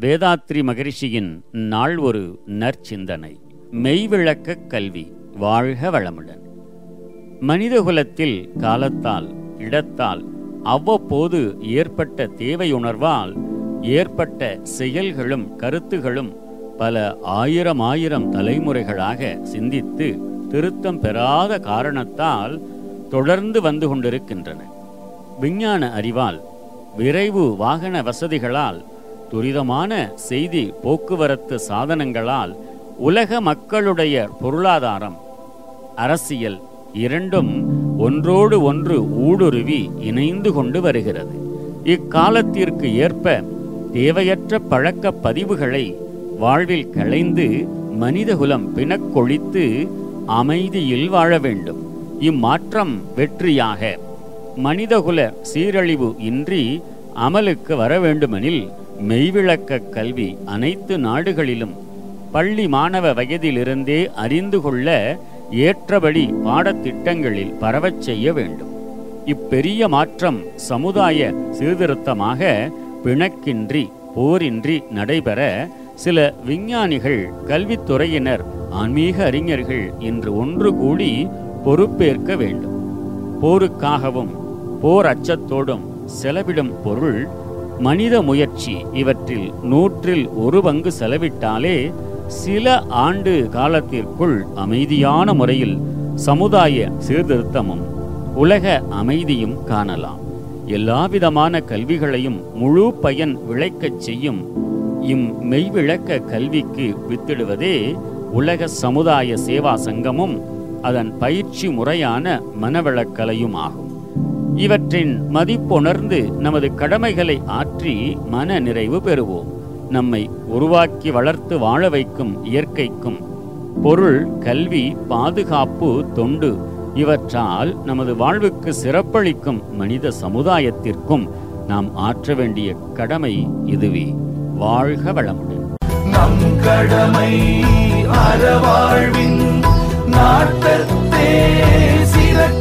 வேதாத்ரி மகரிஷியின் நாள் ஒரு நற்சிந்தனை. மெய்விளக்க கல்வி வாழ்க வளமுடன். மனிதகுலத்தில் காலத்தால் இடத்தால் அவ்வப்போது ஏற்பட்ட தேவையுணர்வால் ஏற்பட்ட செயல்களும் கருத்துகளும் பல ஆயிரம் ஆயிரம் தலைமுறைகளாக சிந்தித்து திருத்தம் பெறாத காரணத்தால் தொடர்ந்து வந்து கொண்டிருக்கின்றன. விஞ்ஞான அறிவால் விரைவு வாகன வசதிகளால் துரிதமான செய்தி போக்குவரத்து சாதனங்களால் உலக மக்களுடைய பொருளாதாரம் அரசியல் இரண்டும் ஒன்றோடு ஒன்று ஊடுருவி இணைந்து கொண்டு வருகிறது. இக்காலத்திற்கு ஏற்ப தேவையற்ற பழக்க பதிவுகளை வாழ்வில் களைந்து மனிதகுலம் பிணக்கொழித்து அமைதியில் வாழ வேண்டும். இம்மாற்றம் வெற்றியாக மனிதகுல சீரழிவு இன்றி அமலுக்கு வர வேண்டுமெனில் மெய்விளக்க கல்வி அனைத்து நாடுகளிலும் பள்ளி மாணவ வயதிலிருந்தே அறிந்து கொள்ள ஏற்றபடி பாடத்திட்டங்களில் பரவச் செய்ய வேண்டும். இப்பெரிய மாற்றம் சமுதாய சீர்திருத்தமாக பிணக்கின்றி போரின்றி நடைபெற சில விஞ்ஞானிகள் கல்வித்துறையினர் ஆன்மீக அறிஞர்கள் இன்று ஒன்று கூடி பொறுப்பேற்க வேண்டும். போருக்காகவும் போர் அச்சத்தோடும் செலவிடும் பொருள் மனித முயற்சி. இவற்றில் நூற்றில் ஒரு பங்கு செலவிட்டாலே சில ஆண்டு காலத்திற்குள் அமைதியான முறையில் சமுதாய சீர்திருத்தமும் உலக அமைதியும் காணலாம். எல்லாவிதமான கல்விகளையும் முழு பயன் விளைக்கச் செய்யும் இம் மெய்விளக்க கல்விக்கு வித்திடுவதே உலக சமுதாய சேவா சங்கமும் அதன் பயிற்சி முறையான மனவளக்கலையும் ஆகும் இவற்றின் மதிப்புணர்ந்து நமது கடமைகளை ஆற்றி மன நிறைவு பெறுவோம். நம்மை உருவாக்கி வளர்த்து வாழ வைக்கும் இயற்கைக்கும் பொருள் கல்வி பாதுகாப்பு தொண்டு இவற்றால் நமது வாழ்வுக்கு சிறப்பளிக்கும் மனித சமுதாயத்திற்கும் நாம் ஆற்ற வேண்டிய கடமை இதுவே. வாழ்க வளமுடன். நம் கடமை அறவாழ்வின் நாட்டத்தே சிறக்க